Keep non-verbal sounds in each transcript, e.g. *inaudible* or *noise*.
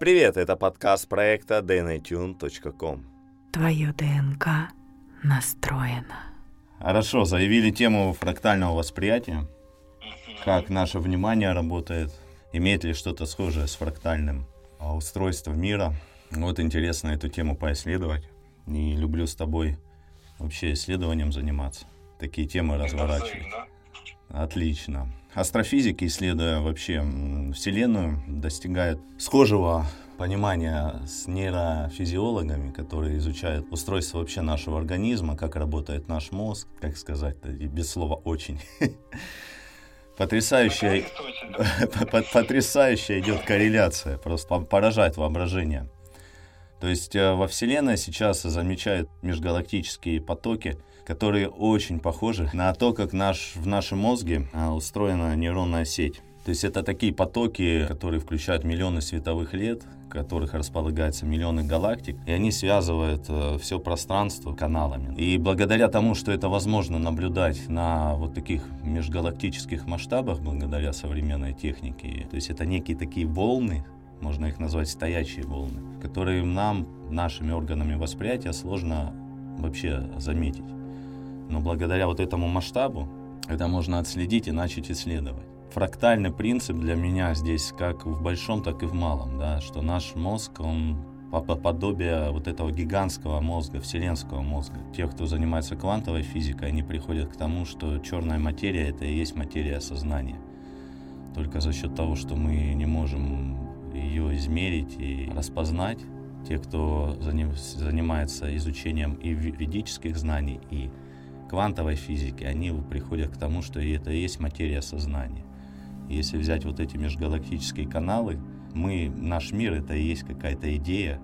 Привет, это подкаст проекта dnatune.com. Твое ДНК настроено. Хорошо, заявили тему фрактального восприятия. Как наше внимание работает, имеет ли что-то схожее с фрактальным а, устройством мира. Вот интересно эту тему поисследовать. И люблю с тобой вообще исследованием заниматься. Такие темы разворачивать. Отлично. Астрофизики, исследуя вообще Вселенную, достигают схожего понимания с нейрофизиологами, которые изучают устройство вообще нашего организма, как работает наш мозг, как сказать, и без слова очень. *laughs* Потрясающая, *laughs* потрясающая идет корреляция, просто поражает воображение. То есть э, во Вселенной сейчас замечают межгалактические потоки, которые очень похожи на то, как наш, в нашем мозге а, устроена нейронная сеть. То есть это такие потоки, которые включают миллионы световых лет, в которых располагаются миллионы галактик, и они связывают э, все пространство каналами. И благодаря тому, что это возможно наблюдать на вот таких межгалактических масштабах, благодаря современной технике, то есть это некие такие волны, можно их назвать стоячие волны, которые нам, нашими органами восприятия, сложно вообще заметить. Но благодаря вот этому масштабу это можно отследить и начать исследовать. Фрактальный принцип для меня здесь как в большом, так и в малом, да, что наш мозг, он подобие вот этого гигантского мозга, вселенского мозга. Те, кто занимается квантовой физикой, они приходят к тому, что черная материя — это и есть материя сознания. Только за счет того, что мы не можем ее измерить и распознать, те, кто занимается изучением и ведических знаний, и квантовой физики, они приходят к тому, что это и есть материя сознания. Если взять вот эти межгалактические каналы, мы, наш мир это и есть какая-то идея,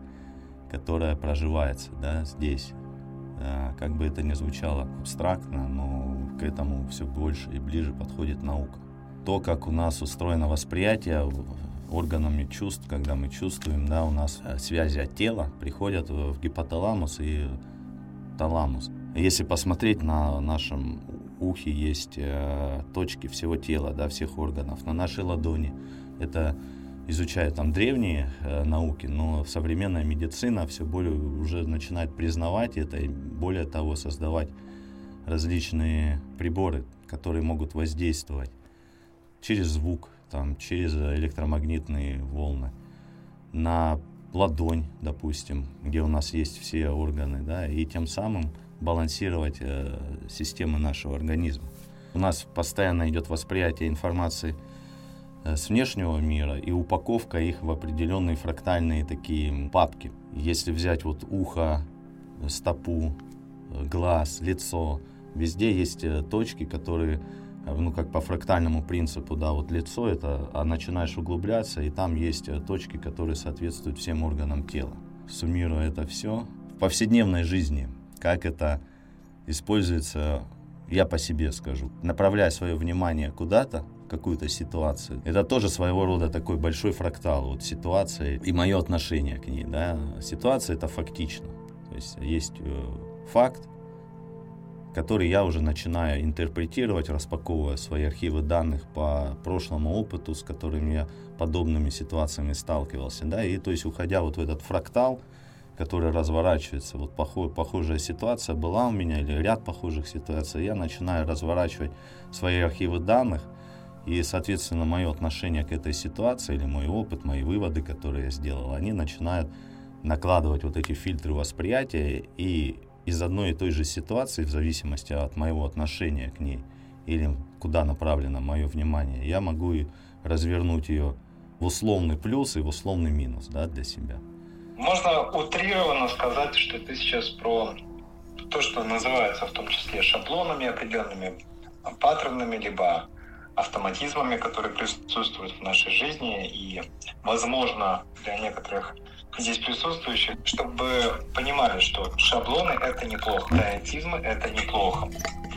которая проживается да, здесь. Как бы это ни звучало абстрактно, но к этому все больше и ближе подходит наука. То, как у нас устроено восприятие органами чувств, когда мы чувствуем, да, у нас э, связи от тела приходят в гипоталамус и таламус. Если посмотреть на нашем ухе есть э, точки всего тела, да, всех органов, на нашей ладони. Это изучают там древние э, науки, но современная медицина все более уже начинает признавать это и более того создавать различные приборы, которые могут воздействовать через звук, там, через электромагнитные волны на ладонь, допустим, где у нас есть все органы, да, и тем самым балансировать э, системы нашего организма. У нас постоянно идет восприятие информации э, с внешнего мира и упаковка их в определенные фрактальные такие папки. Если взять вот ухо, стопу, э, глаз, лицо, везде есть э, точки, которые э, ну, как по фрактальному принципу, да, вот лицо это, а начинаешь углубляться, и там есть точки, которые соответствуют всем органам тела. Суммируя это все, в повседневной жизни как это используется, я по себе скажу. Направляя свое внимание куда-то, какую-то ситуацию. Это тоже своего рода такой большой фрактал вот ситуации и мое отношение к ней. Да? Ситуация это фактично. То есть есть э, факт, который я уже начинаю интерпретировать, распаковывая свои архивы данных по прошлому опыту, с которыми я подобными ситуациями сталкивался. Да? И то есть уходя вот в этот фрактал, который разворачивается. Вот похож, похожая ситуация была у меня, или ряд похожих ситуаций. Я начинаю разворачивать свои архивы данных, и, соответственно, мое отношение к этой ситуации, или мой опыт, мои выводы, которые я сделал, они начинают накладывать вот эти фильтры восприятия, и из одной и той же ситуации, в зависимости от моего отношения к ней, или куда направлено мое внимание, я могу развернуть ее в условный плюс и в условный минус да, для себя. Можно утрированно сказать, что ты сейчас про то, что называется в том числе шаблонами определенными, паттернами, либо автоматизмами, которые присутствуют в нашей жизни и, возможно, для некоторых здесь присутствующих, чтобы понимали, что шаблоны — это неплохо, автоматизмы — это неплохо.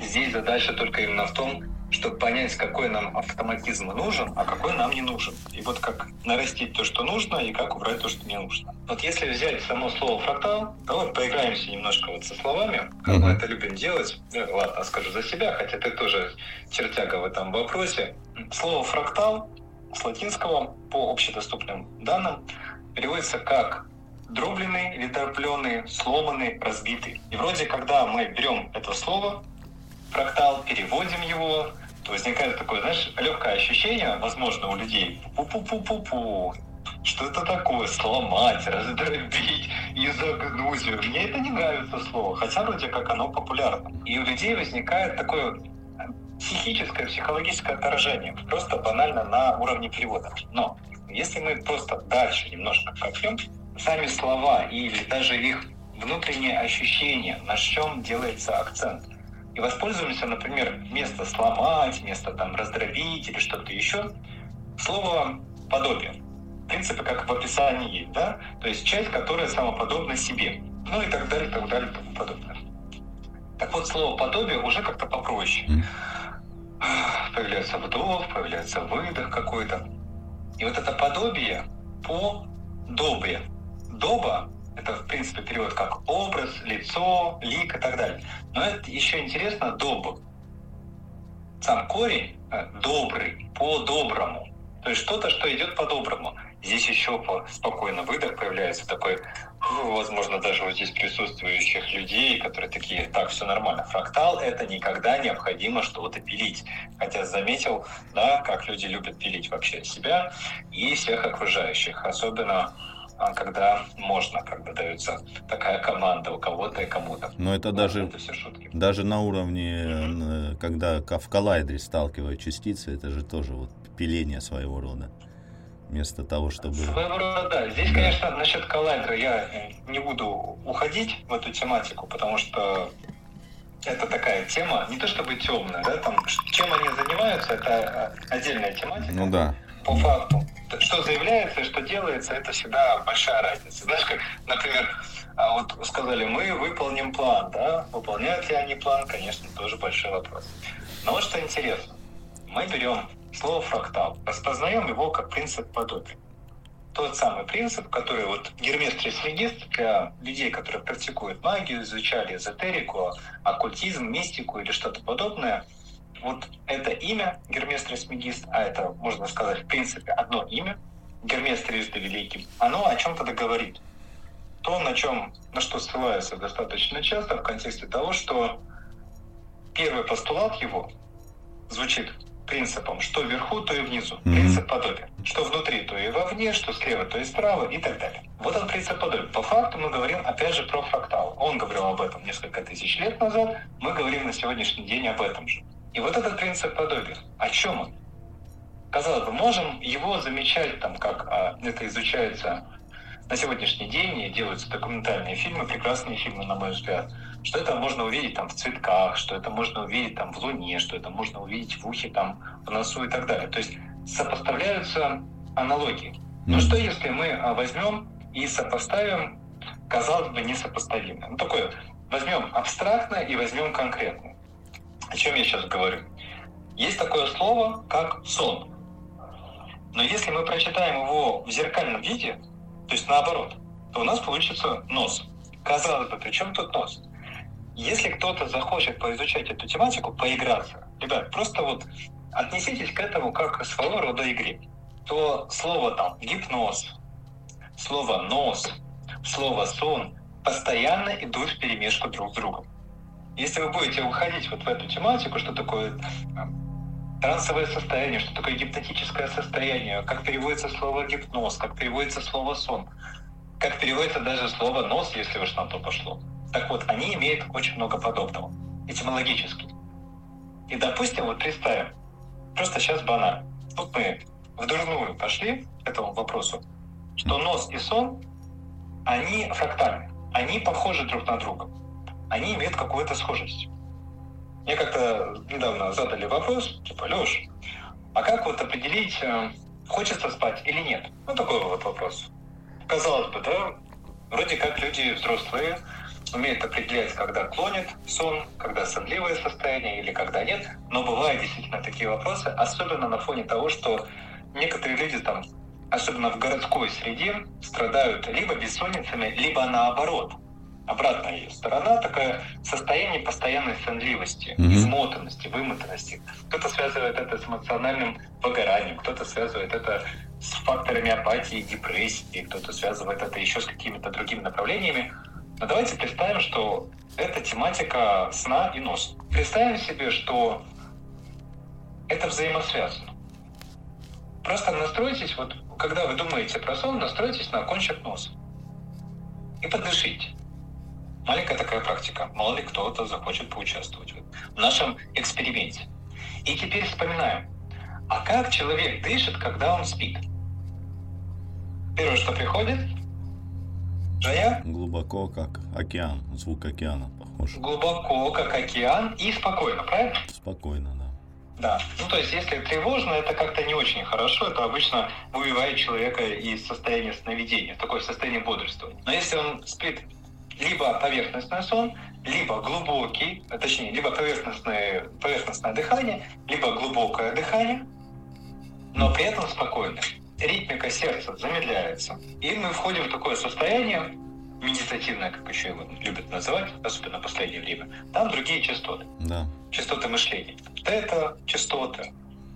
Здесь задача только именно в том, чтобы понять, какой нам автоматизм нужен, а какой нам не нужен. И вот как нарастить то, что нужно, и как убрать то, что не нужно. Вот если взять само слово фрактал, вот поиграемся немножко вот со словами, как mm-hmm. мы это любим делать. Ну, ладно, скажу за себя, хотя ты тоже чертяга в этом вопросе. Слово фрактал с латинского по общедоступным данным переводится как дробленный или дробленый, сломанный, разбитый. И вроде, когда мы берем это слово, фрактал, переводим его, то возникает такое, знаешь, легкое ощущение, возможно, у людей, пу-пу-пу-пу-пу, что это такое, сломать, раздробить, изогнуть. Мне это не нравится слово, хотя вроде как оно популярно. И у людей возникает такое психическое, психологическое отражение, просто банально на уровне перевода. Но если мы просто дальше немножко копнем, сами слова или даже их внутренние ощущения, на чем делается акцент. И воспользуемся, например, вместо сломать, вместо там раздробить или что-то еще, слово подобие. В принципе, как в описании есть, да? То есть часть, которая самоподобна себе. Ну и так далее, так далее, тому подобное. Так вот, слово подобие уже как-то попроще. Появляется вдох, появляется выдох какой-то. И вот это подобие по добре доба — это, в принципе, перевод как образ, лицо, лик и так далее. Но это еще интересно доб. Сам корень э, добрый, по-доброму. То есть что-то, что идет по-доброму. Здесь еще по спокойно выдох появляется такой, ну, возможно, даже вот здесь присутствующих людей, которые такие, так, все нормально. Фрактал — это никогда необходимо что-то пилить. Хотя заметил, да, как люди любят пилить вообще себя и всех окружающих. Особенно когда можно, когда дается такая команда у кого-то и кому-то. Но это даже, это все шутки. даже на уровне, mm-hmm. когда в коллайдере сталкивают частицы, это же тоже вот пиление своего рода. Вместо того, чтобы... Своего рода, да. Здесь, да. конечно, насчет коллайдера я не буду уходить в эту тематику, потому что это такая тема, не то чтобы темная, да, там, чем они занимаются, это отдельная тематика. Ну да. По факту что заявляется и что делается, это всегда большая разница. Знаешь, как, например, а вот сказали, мы выполним план, да? Выполняют ли они план, конечно, тоже большой вопрос. Но вот что интересно. Мы берем слово фрактал, распознаем его как принцип подобия. Тот самый принцип, который вот Гермес Трисмегист для людей, которые практикуют магию, изучали эзотерику, оккультизм, мистику или что-то подобное – вот это имя Гермес Трисмегист, а это, можно сказать, в принципе, одно имя, Гермес Трижды Великий, оно о чем-то договорит. То, на чем, на что ссылается достаточно часто в контексте того, что первый постулат его звучит принципом, что вверху, то и внизу. Mm-hmm. Принцип подобия. Что внутри, то и вовне, что слева, то и справа и так далее. Вот он принцип подобия. По факту мы говорим опять же про фрактал. Он говорил об этом несколько тысяч лет назад, мы говорим на сегодняшний день об этом же. И вот этот принцип подобия, о чем он? Казалось бы, можем его замечать, там, как а, это изучается на сегодняшний день, и делаются документальные фильмы, прекрасные фильмы, на мой взгляд, что это можно увидеть там в цветках, что это можно увидеть там в луне, что это можно увидеть в ухе, там, в носу и так далее. То есть сопоставляются аналогии. Но что если мы а, возьмем и сопоставим, казалось бы, несопоставимое? Ну, такое, возьмем абстрактное и возьмем конкретное. О чем я сейчас говорю? Есть такое слово, как сон. Но если мы прочитаем его в зеркальном виде, то есть наоборот, то у нас получится нос. Казалось бы, при чем тут нос? Если кто-то захочет поизучать эту тематику, поиграться, ребят, просто вот отнеситесь к этому как к своего рода игре, то слово там гипноз, слово нос, слово сон постоянно идут в перемешку друг с другом. Если вы будете уходить вот в эту тематику, что такое трансовое состояние, что такое гипнотическое состояние, как переводится слово гипноз, как переводится слово сон, как переводится даже слово нос, если уж на то пошло. Так вот, они имеют очень много подобного, этимологически. И, допустим, вот представим, просто сейчас банально. Вот мы в дурную пошли к этому вопросу, что нос и сон, они фрактальны, они похожи друг на друга они имеют какую-то схожесть. Мне как-то недавно задали вопрос, типа, Леш, а как вот определить, э, хочется спать или нет? Ну, такой вот вопрос. Казалось бы, да, вроде как люди взрослые умеют определять, когда клонит сон, когда сонливое состояние или когда нет. Но бывают действительно такие вопросы, особенно на фоне того, что некоторые люди там, особенно в городской среде, страдают либо бессонницами, либо наоборот – обратная ее сторона, такое состояние постоянной сонливости, Мгм. измотанности, вымотанности. Кто-то связывает это с эмоциональным выгоранием, кто-то связывает это с факторами апатии, депрессии, кто-то связывает это еще с какими-то другими направлениями. Но давайте представим, что это тематика сна и носа. Представим себе, что это взаимосвязано. Просто настройтесь, вот когда вы думаете про сон, настройтесь на кончик носа. И подышите. Маленькая такая практика. Мало ли кто-то захочет поучаствовать в нашем эксперименте. И теперь вспоминаем. А как человек дышит, когда он спит? Первое, что приходит, Женя, Глубоко, как океан, звук океана похож. глубоко, как океан, и спокойно, правильно? Спокойно, да. Да. Ну, то есть, если тревожно, это как-то не очень хорошо. Это обычно выбивает человека из состояния сновидения, в такое состояние бодрствования. Но если он спит либо поверхностный сон, либо глубокий, а точнее, либо поверхностное, поверхностное дыхание, либо глубокое дыхание, но при этом спокойное. Ритмика сердца замедляется. И мы входим в такое состояние медитативное, как еще его любят называть, особенно в последнее время. Там другие частоты Да. частоты мышления. Тета-частоты,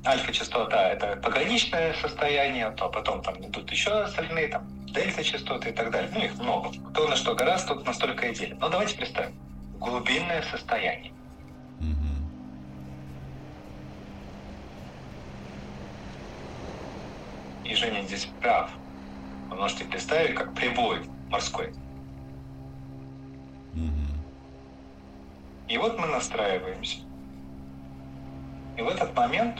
альфа-частота – это пограничное состояние, то потом там идут еще остальные, там, дельта-частоты и так далее. Ну, их много. Кто на что гораздо, тот настолько и делит. Но давайте представим. Глубинное состояние. Мгм. И Женя здесь прав. Вы можете представить, как прибой морской. И вот мы настраиваемся. И в этот момент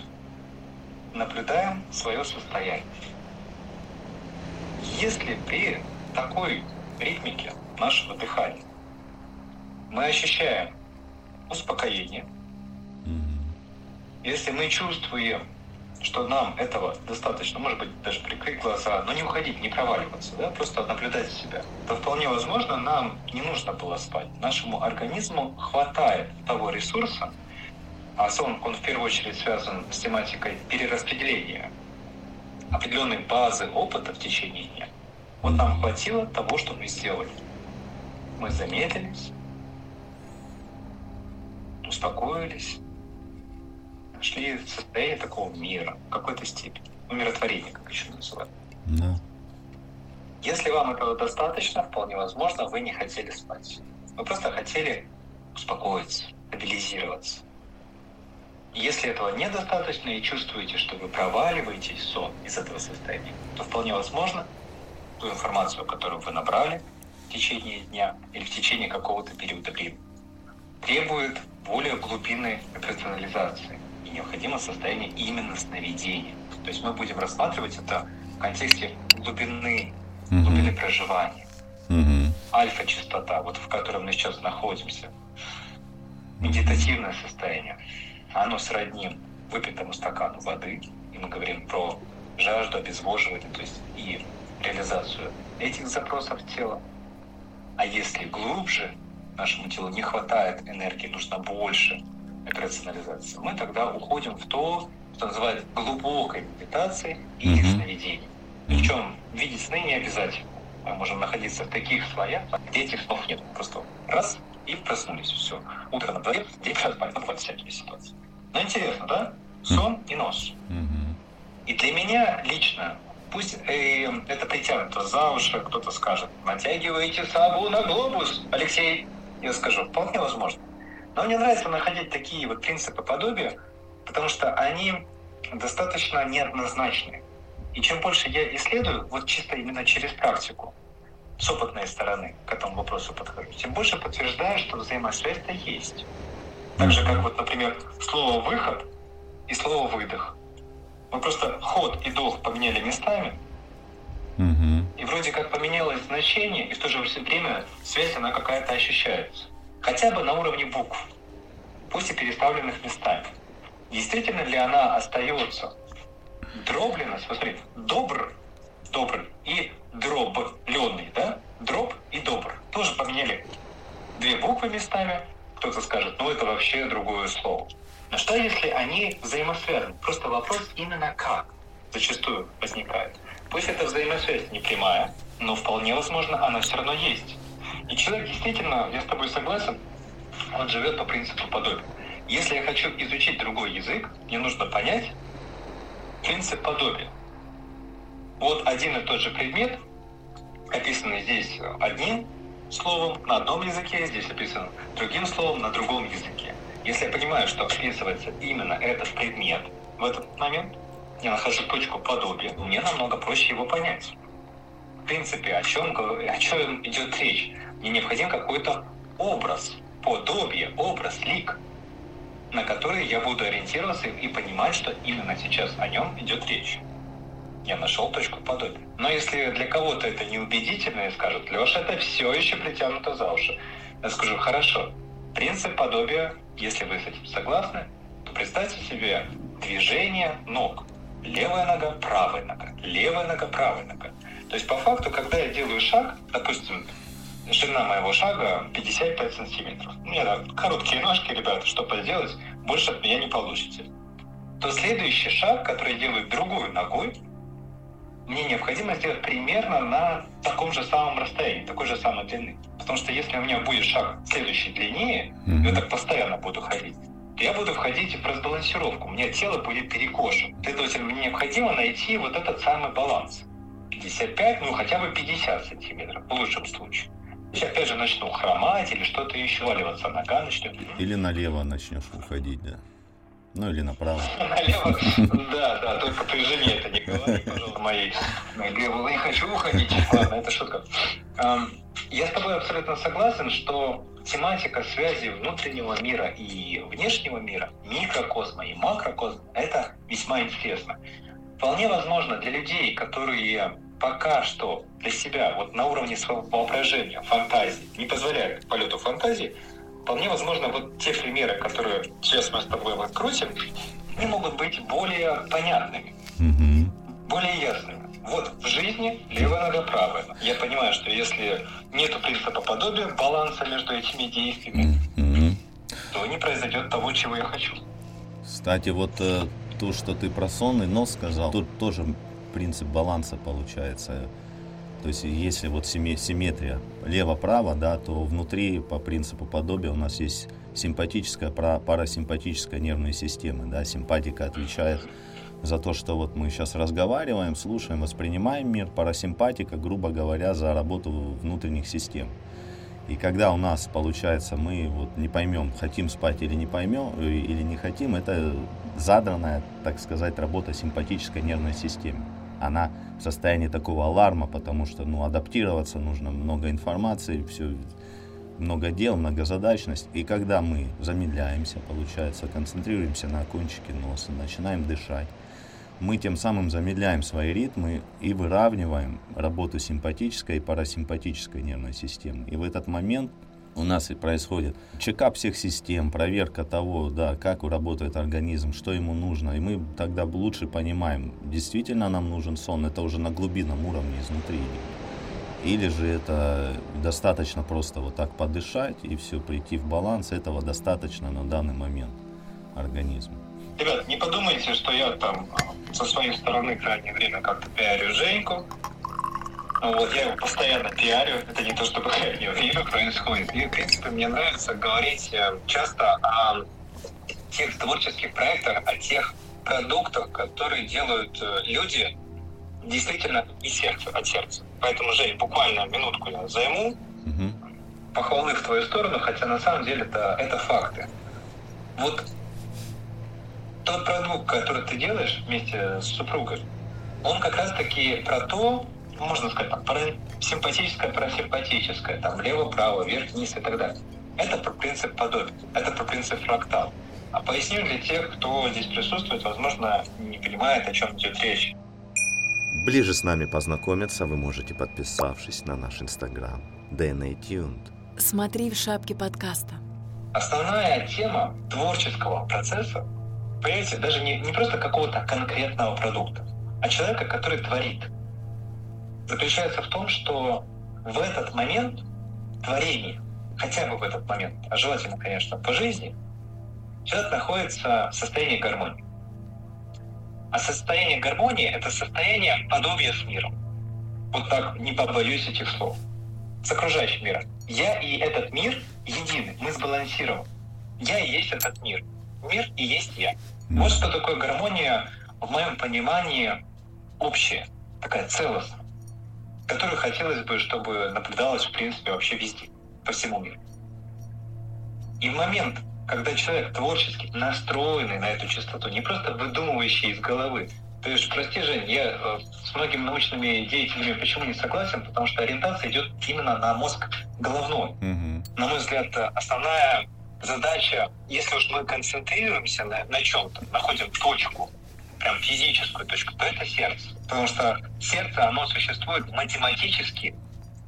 наблюдаем свое состояние. Если при такой ритмике нашего дыхания? Мы ощущаем успокоение, если мы чувствуем, что нам этого достаточно, может быть, даже прикрыть глаза, но не уходить, не проваливаться, да, просто наблюдать себя, то вполне возможно, нам не нужно было спать. Нашему организму хватает того ресурса, а сон, он в первую очередь связан с тематикой перераспределения определенной базы опыта в течение дня. Вот нам хватило того, что мы сделали. Мы замедлились, успокоились, нашли состояние такого мира в какой-то степени. Умиротворение, как еще называют. Да. Если вам этого достаточно, вполне возможно, вы не хотели спать. Вы просто хотели успокоиться, стабилизироваться. Если этого недостаточно и чувствуете, что вы проваливаетесь в сон из этого состояния, то вполне возможно, ту информацию, которую вы набрали в течение дня или в течение какого-то периода времени, требует более глубинной персонализации и необходимо состояние именно сновидения. То есть мы будем рассматривать это в контексте глубины, глубины Мгм. проживания. Мгм. Альфа-частота, вот в котором мы сейчас находимся, медитативное состояние, оно сродни выпитому стакану воды, и мы говорим про жажду, обезвоживание, то есть и реализацию этих запросов тела. А если глубже нашему телу не хватает энергии, нужно больше операционализации, мы тогда уходим в то, что называют глубокой медитацией или Мгм. сновидением. Причем видеть сны не обязательно. Мы можем находиться в таких слоях, где этих снов нет. Просто раз и проснулись, все. Утро на дворе, день проспали, ну, бывают всякие ситуации. Но интересно, да? Сон и нос. И для меня лично, пусть э, это притянуто за уши, кто-то скажет, натягиваете сабу на глобус, Алексей. Я скажу, вполне возможно. Но мне нравится находить такие вот принципы подобия, потому что они достаточно неоднозначны. И чем больше я исследую, вот чисто именно через практику, с опытной стороны к этому вопросу подхожу, тем больше подтверждаю, что взаимосвязь-то есть. Так же, как вот, например, слово «выход» и слово «выдох». Мы просто ход и долг поменяли местами, Мгм. и вроде как поменялось значение, и в то же время связь, она какая-то ощущается. Хотя бы на уровне букв, пусть и переставленных местами. Действительно ли она остается дроблена, смотри, добр, добрый и дробленый, да? Дроб и добр. Тоже поменяли две буквы местами. Кто-то скажет, ну это вообще другое слово. Но что если они взаимосвязаны? Просто вопрос именно как зачастую возникает. Пусть эта взаимосвязь не прямая, но вполне возможно она все равно есть. И человек действительно, я с тобой согласен, он живет по принципу подобия. Если я хочу изучить другой язык, мне нужно понять принцип подобия. Вот один и тот же предмет, описанный здесь одним словом на одном языке, здесь описан другим словом на другом языке. Если я понимаю, что описывается именно этот предмет в этот момент, я нахожу точку подобия, мне намного проще его понять. В принципе, о чем, о чем идет речь? Мне необходим какой-то образ, подобие, образ, лик, на который я буду ориентироваться и понимать, что именно сейчас о нем идет речь. Я нашел точку подобия. Но если для кого-то это неубедительно и скажут, Леша, это все еще притянуто за уши, я скажу, хорошо, принцип подобия, если вы с этим согласны, то представьте себе движение ног. Левая нога, правая нога, левая нога, правая нога. То есть по факту, когда я делаю шаг, допустим, ширина моего шага 55 сантиметров. У меня короткие ножки, ребята, чтобы сделать, больше от меня не получите. То следующий шаг, который я делаю другой ногой, мне необходимо сделать примерно на таком же самом расстоянии, такой же самой длины. Потому что если у меня будет шаг следующий длиннее, mm-hmm. я так постоянно буду ходить, то я буду входить в разбалансировку. У меня тело будет перекошено. Следовательно, мне необходимо найти вот этот самый баланс. 55, ну хотя бы 50 сантиметров, в лучшем случае. Если опять же начну хромать или что-то еще, валиваться нога начнет. Или налево начнешь уходить, да. Ну или направо. Налево? Да, да, только при жене это не говори, пожалуйста, моей. Я не хочу уходить. Ладно, это шутка. Я с тобой абсолютно согласен, что тематика связи внутреннего мира и внешнего мира, микрокосма и макрокосма, это весьма интересно. Вполне возможно для людей, которые пока что для себя вот на уровне своего воображения, фантазии, не позволяют полету фантазии, вполне возможно, вот те примеры, которые сейчас мы с тобой вот крутим, они могут быть более понятными, mm-hmm. более ясными. Вот в жизни левая нога, правая. Я понимаю, что если нет принципа подобия, баланса между этими действиями, mm-hmm. то не произойдет того, чего я хочу. Кстати, вот э, то, что ты про сонный нос сказал, тут тоже принцип баланса получается. То есть если вот симметрия лево-право, да, то внутри по принципу подобия у нас есть симпатическая, парасимпатическая нервная система. Да, симпатика отвечает за то, что вот мы сейчас разговариваем, слушаем, воспринимаем мир. Парасимпатика, грубо говоря, за работу внутренних систем. И когда у нас получается, мы вот не поймем, хотим спать или не поймем, э, или не хотим, это задранная, так сказать, работа симпатической нервной системы она в состоянии такого аларма, потому что ну, адаптироваться нужно, много информации, все, много дел, многозадачность. И когда мы замедляемся, получается, концентрируемся на кончике носа, начинаем дышать, мы тем самым замедляем свои ритмы и выравниваем работу симпатической и парасимпатической нервной системы. И в этот момент у нас и происходит чекап всех систем, проверка того, да, как работает организм, что ему нужно. И мы тогда лучше понимаем, действительно нам нужен сон, это уже на глубинном уровне изнутри. Или же это достаточно просто вот так подышать и все, прийти в баланс, этого достаточно на данный момент организму. Ребят, не подумайте, что я там а, со своей стороны крайнее время как-то пиарю Женьку, вот, я его постоянно пиарю, это не то, чтобы *laughs* крайнее время происходит. И, в принципе, мне нравится говорить э, часто о тех творческих проектах, о тех продуктах, которые делают э, люди действительно и сердце, от сердца. Поэтому, Жень, буквально минутку я займу. Угу. Похвалы в твою сторону, хотя на самом деле это, это факты. Вот тот продукт, который ты делаешь вместе с супругой, он как раз-таки про то, можно сказать, там, про симпатическое, про симпатическое, там, лево-право, вверх-вниз и так далее. Это про принцип подобия, это про принцип фрактал. А поясню для тех, кто здесь присутствует, возможно, не понимает, о чем идет речь. Ближе с нами познакомиться вы можете, подписавшись на наш инстаграм DNA Tuned. Смотри в шапке подкаста. Основная тема творческого процесса, понимаете, даже не, не просто какого-то конкретного продукта, а человека, который творит – заключается в том, что в этот момент творения, хотя бы в этот момент, а желательно, конечно, по жизни, человек находится в состоянии гармонии. А состояние гармонии — это состояние подобия с миром. Вот так не побоюсь этих слов. с окружающим миром. Я и этот мир едины, мы сбалансированы. Я и есть этот мир. Мир и есть я. Вот что такое гармония в моем понимании общая, такая целостная, которую хотелось бы, чтобы наблюдалась в принципе вообще везде, по всему миру. И в момент, когда человек творчески настроенный на эту частоту, не просто выдумывающий из головы, то есть, прости, Жень, я э, с многими научными деятелями почему не согласен, потому что ориентация идет именно на мозг головной. Мгм. На мой взгляд, основная задача, если уж мы концентрируемся на, на чем-то, находим точку, прям физическую точку, то это сердце. Потому что сердце, оно существует математически,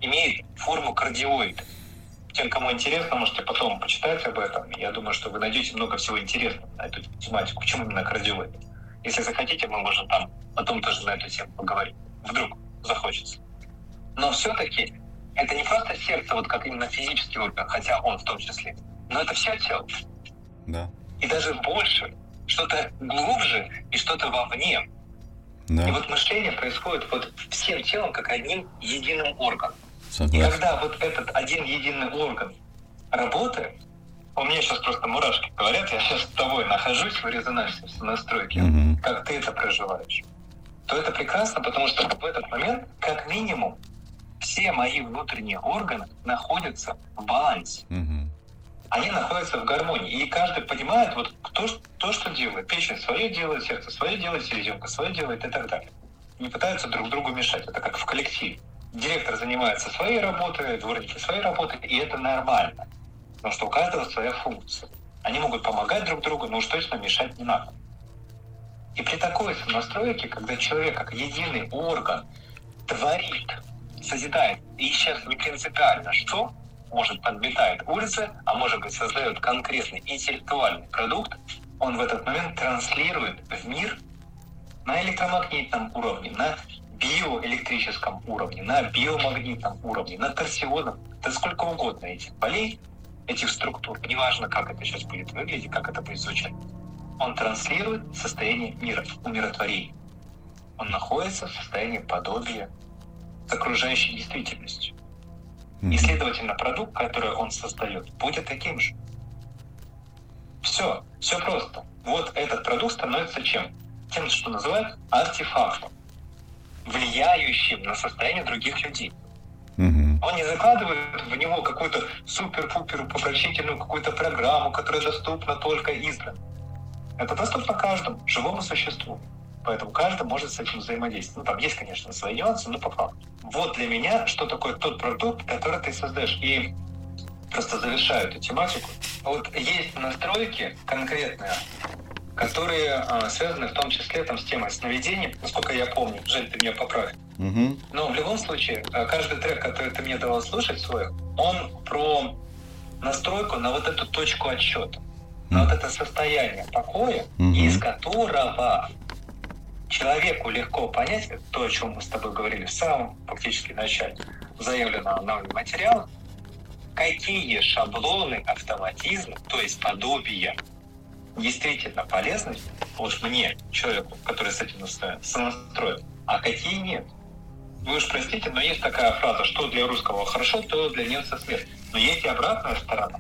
имеет форму кардиоида. Тем, кому интересно, можете потом почитать об этом. Я думаю, что вы найдете много всего интересного на эту тематику. Почему именно кардиоид? Если захотите, мы можем там потом тоже на эту тему поговорить. Вдруг захочется. Но все-таки это не просто сердце, вот как именно физический орган, хотя он в том числе, но это все тело. Да. И даже больше, что-то глубже и что-то вовне. И Да. вот мышление происходит вот всем телом как одним единым органом. И Согласен. когда вот этот один единый орган работает, у меня сейчас просто мурашки говорят, я сейчас с тобой нахожусь в резонансе, в настройке, Мгм. как ты это проживаешь, то это прекрасно, потому что в этот момент, как минимум, все мои внутренние органы находятся в балансе. Мгм. Они находятся в гармонии. И каждый понимает, вот кто то, что делает. Печень свое делает, сердце свое делает, селезенка свое делает и так далее. Не пытаются друг другу мешать. Это как в коллективе. Директор занимается своей работой, дворники своей работой, и это нормально. Потому что у каждого своя функция. Они могут помогать друг другу, но уж точно мешать не надо. И при такой настройке, когда человек как единый орган творит, созидает, и сейчас не принципиально, что, может, подметает улицы, а может быть, создает конкретный интеллектуальный продукт, он в этот момент транслирует в мир на электромагнитном уровне, на биоэлектрическом уровне, на биомагнитном уровне, на торсионном, да сколько угодно этих полей, этих структур, неважно, как это сейчас будет выглядеть, как это будет звучать. Он транслирует состояние мира, умиротворения. Он находится в состоянии подобия с окружающей действительностью. И, Мгм. следовательно, продукт, который он создает, будет таким же. Все, все просто. Вот этот продукт становится чем? Тем, что называют артефактом, влияющим на состояние других людей. Он не закладывает в него какую-то супер-пупер упрощительную какую-то программу, которая доступна только избранным. Это доступно каждому живому существу. Поэтому каждый может с этим взаимодействовать. Ну, там есть, конечно, свои нюансы, но по факту. Вот для меня, что такое тот продукт, который ты создаешь. И просто завершаю эту тематику. Вот есть настройки конкретные, которые а, связаны в том числе там, с темой сновидений, насколько я помню. Жень, ты меня поправь. Мгм. Но в любом случае, э, каждый трек, который ты мне давал слушать свой, он про настройку на вот эту точку отсчета, на вот это состояние покоя, Мгм. из которого человеку легко понять, то, о чем мы с тобой говорили в самом фактически начале заявленного нами материала, какие шаблоны автоматизма, то есть подобия, действительно полезны вот мне, человеку, который с этим настроен, а какие нет. Вы уж простите, но есть такая фраза, что для русского хорошо, то для немца смерть. Но есть и обратная сторона.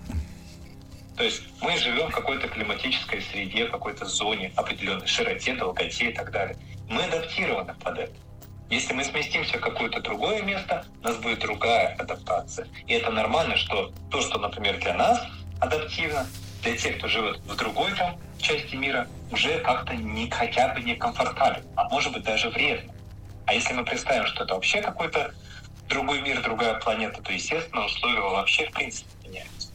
То есть мы живем в какой-то климатической среде, какой-то зоне, определенной широте, долготе и так далее. Мы адаптированы под это. Если мы сместимся в какое-то другое место, у нас будет другая адаптация. И это нормально, что то, что, например, для нас адаптивно, для тех, кто живет в другой там части мира, уже как-то не, хотя бы не комфортабельно, а может быть даже вредно. А если мы представим, что это вообще какой-то другой мир, другая планета, то, естественно, условия вообще в принципе.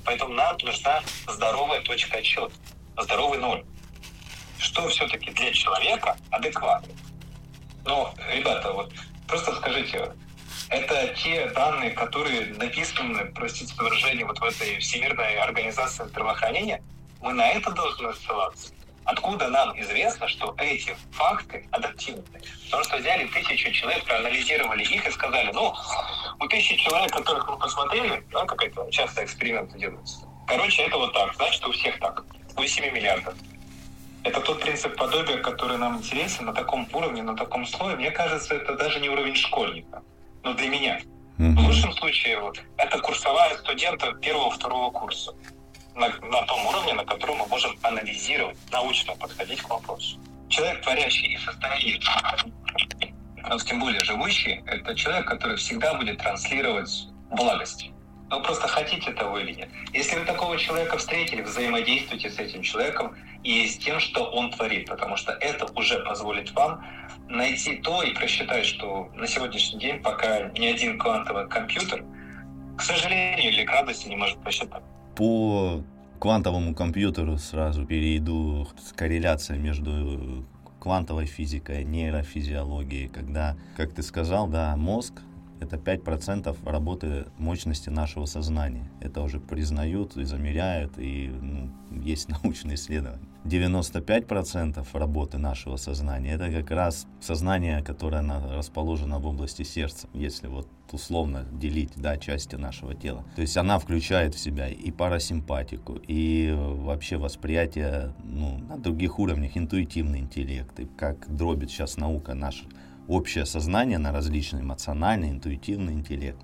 Поэтому нам нужна здоровая точка отсчета, здоровый ноль. Что все-таки для человека адекватно? Но, ребята, вот просто скажите, это те данные, которые написаны, простите за выражение, вот в этой Всемирной организации здравоохранения, мы на это должны ссылаться. Откуда нам известно, что эти факты адаптивны? Потому что взяли тысячу человек, проанализировали их и сказали, ну, у тысячи человек, которых мы посмотрели, да, какая-то часто эксперименты делаются. Короче, это вот так, значит, у всех так. У 7 миллиардов. Это тот принцип подобия, который нам интересен на таком уровне, на таком слое. Мне кажется, это даже не уровень школьника. Но для меня. В лучшем случае вот, это курсовая студента первого-второго курса на, на том уровне, на котором мы можем анализировать, научно подходить к вопросу. Человек, творящий и состояние, тем более живущий, это человек, который всегда будет транслировать благость. Вы просто хотите того или нет. Если вы такого человека встретили, взаимодействуйте с этим человеком и с тем, что он творит, потому что это уже позволит вам найти то и просчитать, что на сегодняшний день пока ни один квантовый компьютер, к сожалению или к радости, не может посчитать. По квантовому компьютеру сразу перейду с корреляцией между квантовой физикой, нейрофизиологией, когда, как ты сказал, да, мозг это 5% работы мощности нашего сознания. Это уже признают и замеряют, и ну, есть *laughs* научные исследования. 95% работы нашего сознания – это как раз сознание, которое расположено в области сердца, если вот условно делить да, части нашего тела. То есть она включает в себя и парасимпатику, и вообще восприятие ну, на других уровнях, интуитивный интеллект, и как дробит сейчас наука наш общее сознание на различный эмоциональный, интуитивный интеллект.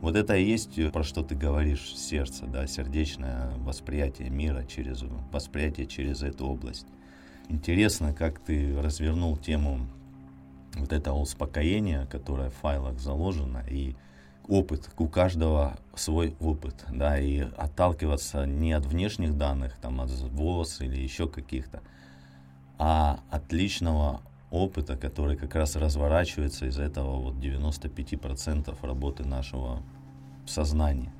Вот это и есть, про что ты говоришь, сердце, да, сердечное восприятие мира через восприятие через эту область. Интересно, как ты развернул тему вот этого успокоения, которое в файлах заложено, и опыт, у каждого свой опыт, да, и отталкиваться не от внешних данных, там, от ВОЗ или еще каких-то, а от личного опыта, который как раз разворачивается из этого вот 95% работы нашего сознания.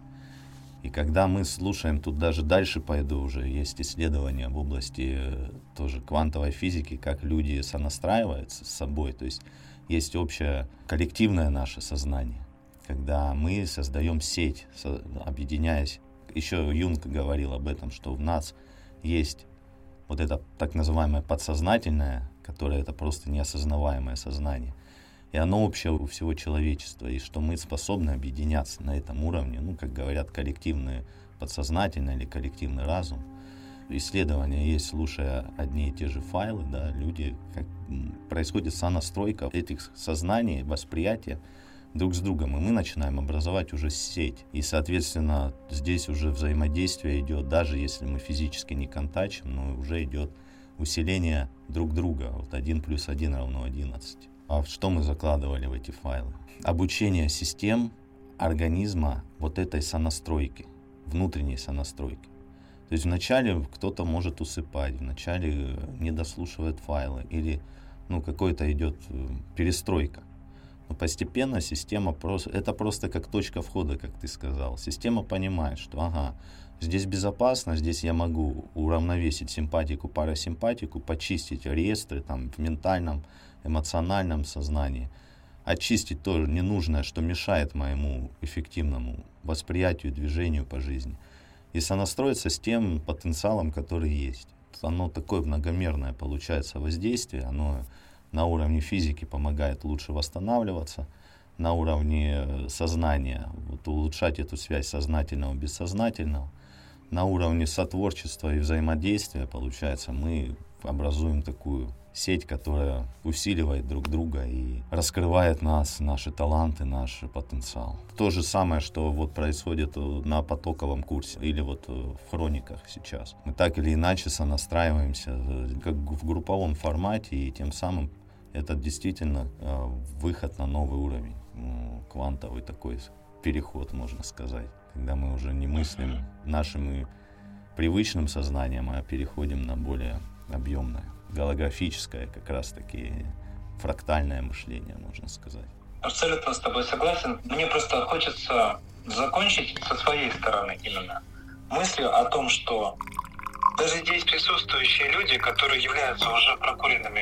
И когда мы слушаем, тут даже дальше пойду уже, есть исследования в области э, тоже квантовой физики, как люди сонастраиваются с собой, то есть есть общее коллективное наше сознание, когда мы создаем сеть, объединяясь. Еще Юнг говорил об этом, что в нас есть вот это так называемое подсознательное которое это просто неосознаваемое сознание. И оно общее у всего человечества, и что мы способны объединяться на этом уровне, ну, как говорят, коллективное подсознательное или коллективный разум. Исследования есть, слушая одни и те же файлы, да, люди, как происходит сонастройка этих сознаний, восприятия друг с другом, и мы начинаем образовать уже сеть. И, соответственно, здесь уже взаимодействие идет, даже если мы физически не контачим, но уже идет усиление друг друга. Вот 1 плюс 1 равно 11. А что мы закладывали в эти файлы? Обучение систем организма вот этой сонастройки, внутренней сонастройки. То есть вначале кто-то может усыпать, вначале не дослушивает файлы или ну, какой-то идет э, перестройка. Но постепенно система просто, это просто как точка входа, как ты сказал. Система понимает, что ага, Здесь безопасно, здесь я могу уравновесить симпатику, парасимпатику, почистить реестры там, в ментальном, эмоциональном сознании, очистить то ненужное, что мешает моему эффективному восприятию, движению по жизни. И сонастроиться с тем потенциалом, который есть. Оно такое многомерное получается воздействие, оно на уровне физики помогает лучше восстанавливаться, на уровне сознания вот, улучшать эту связь сознательного бессознательного – на уровне сотворчества и взаимодействия, получается, мы образуем такую сеть, которая усиливает друг друга и раскрывает нас, наши таланты, наш потенциал. То же самое, что вот происходит на потоковом курсе или вот в хрониках сейчас. Мы так или иначе сонастраиваемся э, как в групповом формате, и тем самым это действительно э, выход на новый уровень, квантовый такой переход, можно сказать когда мы уже не мыслим нашим привычным сознанием, а переходим на более объемное, голографическое, как раз таки фрактальное мышление, можно сказать. Абсолютно с тобой согласен. Мне просто хочется закончить со своей стороны именно мыслью о том, что даже здесь присутствующие люди, которые являются уже прокуренными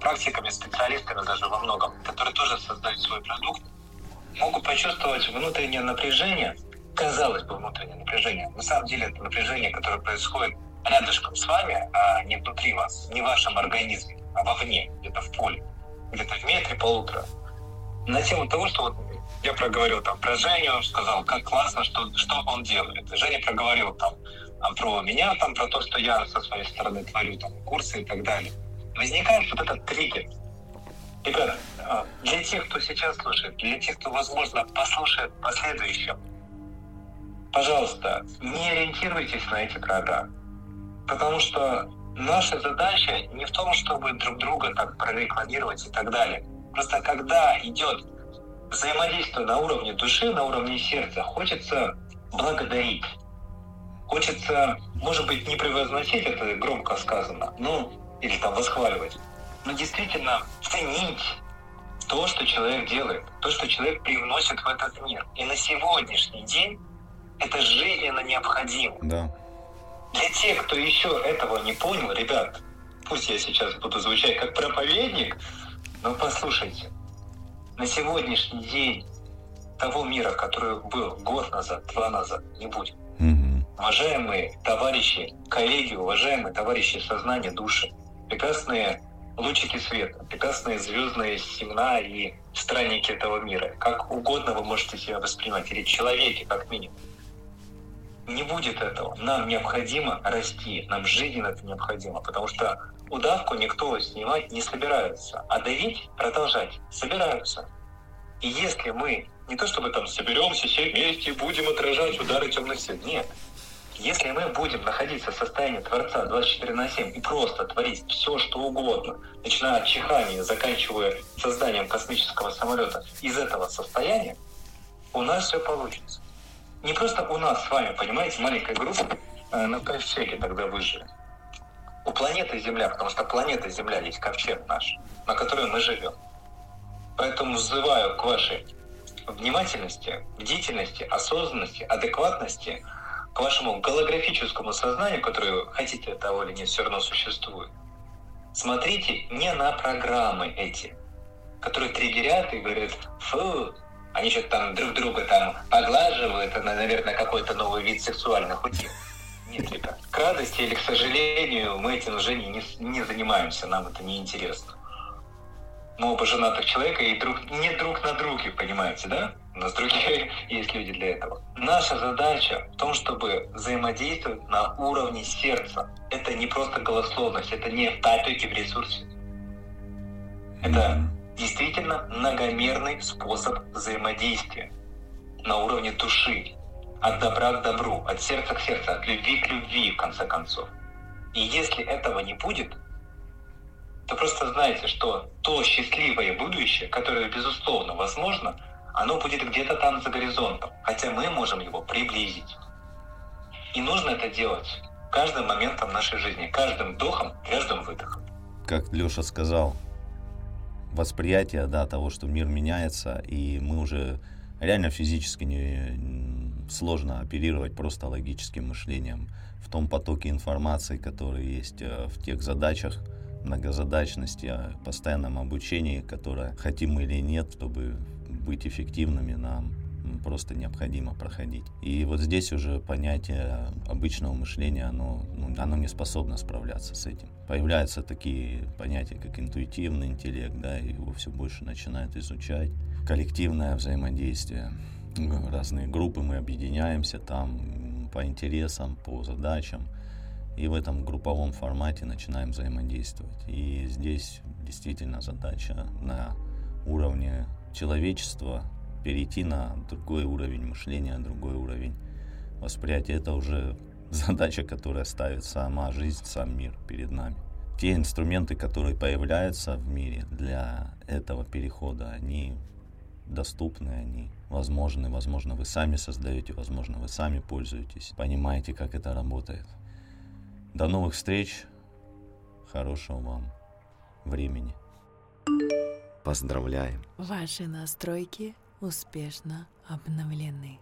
практиками, специалистами даже во многом, которые тоже создают свой продукт, могут почувствовать внутреннее напряжение, казалось бы, внутреннее напряжение. На самом деле это напряжение, которое происходит рядышком с вами, а не внутри вас, не в вашем организме, а вовне, где-то в поле, где-то в метре, полутора. На тему того, что вот я проговорил там про Женю, сказал, как классно, что, что он делает. Женя проговорил там, там про меня, там про то, что я со своей стороны творю, там курсы и так далее. Возникает вот этот триггер. Ребят, а, для тех, кто сейчас слушает, для тех, кто, возможно, послушает последующем, пожалуйста, не ориентируйтесь на эти города. Потому что наша задача не в том, чтобы друг друга так прорекламировать и так далее. Просто когда идет взаимодействие на уровне души, на уровне сердца, хочется благодарить. Хочется, может быть, не превозносить, это громко сказано, ну, или там восхваливать, но действительно ценить то, что человек делает, то, что человек привносит в этот мир. И на сегодняшний день это жизненно необходимо. Да. Для тех, кто еще этого не понял, ребят, пусть я сейчас буду звучать как проповедник, но послушайте, на сегодняшний день того мира, который был год назад, два назад, не будет. Мгм. Уважаемые товарищи, коллеги, уважаемые товарищи сознания, души, прекрасные лучики света, прекрасные звездные семена и странники этого мира. Как угодно вы можете себя воспринимать, или человеки, как минимум. Не будет этого. Нам необходимо расти, нам жизненно это необходимо, потому что удавку никто снимать не собирается, а давить, продолжать собираются. И если мы не то чтобы там соберемся все вместе и будем отражать удары темных сил, нет. Если мы будем находиться в состоянии Творца 24 на 7 и просто творить все, что угодно, начиная от чихания, заканчивая созданием космического самолета, из этого состояния, у нас все получится. Не просто у нас с вами, понимаете, маленькая группа э, на ковчеге тогда выжили. У планеты Земля, потому что планета Земля есть ковчег наш, на которой мы живем. Поэтому взываю к вашей внимательности, бдительности, осознанности, адекватности, к вашему голографическому сознанию, которое, хотите того или нет, все равно существует. Смотрите не на программы эти, которые триггерят и говорят, фу, они что-то там друг друга там поглаживают, это, наверное, какой-то новый вид сексуальных утех. Нет, ребят, к радости или к сожалению, мы этим уже не, не занимаемся, нам это не интересно. Мы оба женатых человека и друг, не друг на друге, понимаете, да? У нас другие *laughs* есть люди для этого. Наша задача в том, чтобы взаимодействовать на уровне сердца. Это не просто голословность, это не в в ресурсе. Это действительно многомерный способ взаимодействия на уровне души, от добра к добру, от сердца к сердцу, от любви к любви, в конце концов. И если этого не будет, то просто знайте, что то счастливое будущее, которое, безусловно, возможно, оно будет где-то там за горизонтом, хотя мы можем его приблизить. И нужно это делать каждым моментом нашей жизни, каждым вдохом, каждым выдохом. Как Леша сказал, восприятие да, того, что мир меняется, и мы уже реально физически не сложно оперировать просто логическим мышлением в том потоке информации, который есть э, в тех задачах, многозадачности, постоянном обучении, которое, хотим мы или нет, чтобы быть эффективными, нам просто необходимо проходить. И вот здесь уже понятие обычного мышления, оно, ну, оно не способно справляться с этим. Появляются такие понятия, как интуитивный интеллект, да, его все больше начинают изучать. Коллективное взаимодействие. Разные группы мы объединяемся там по интересам, по задачам. И в этом групповом формате начинаем взаимодействовать. И здесь действительно задача на уровне человечества перейти на другой уровень мышления, другой уровень восприятия. Это уже *laughs* задача, которая ставит сама жизнь, сам мир перед нами. Те инструменты, которые появляются в мире для этого перехода, они доступны, они возможны. Возможно, вы сами создаете, возможно, вы сами пользуетесь, понимаете, как это работает. До новых встреч. Хорошего вам времени. Поздравляем. Ваши настройки успешно обновлены.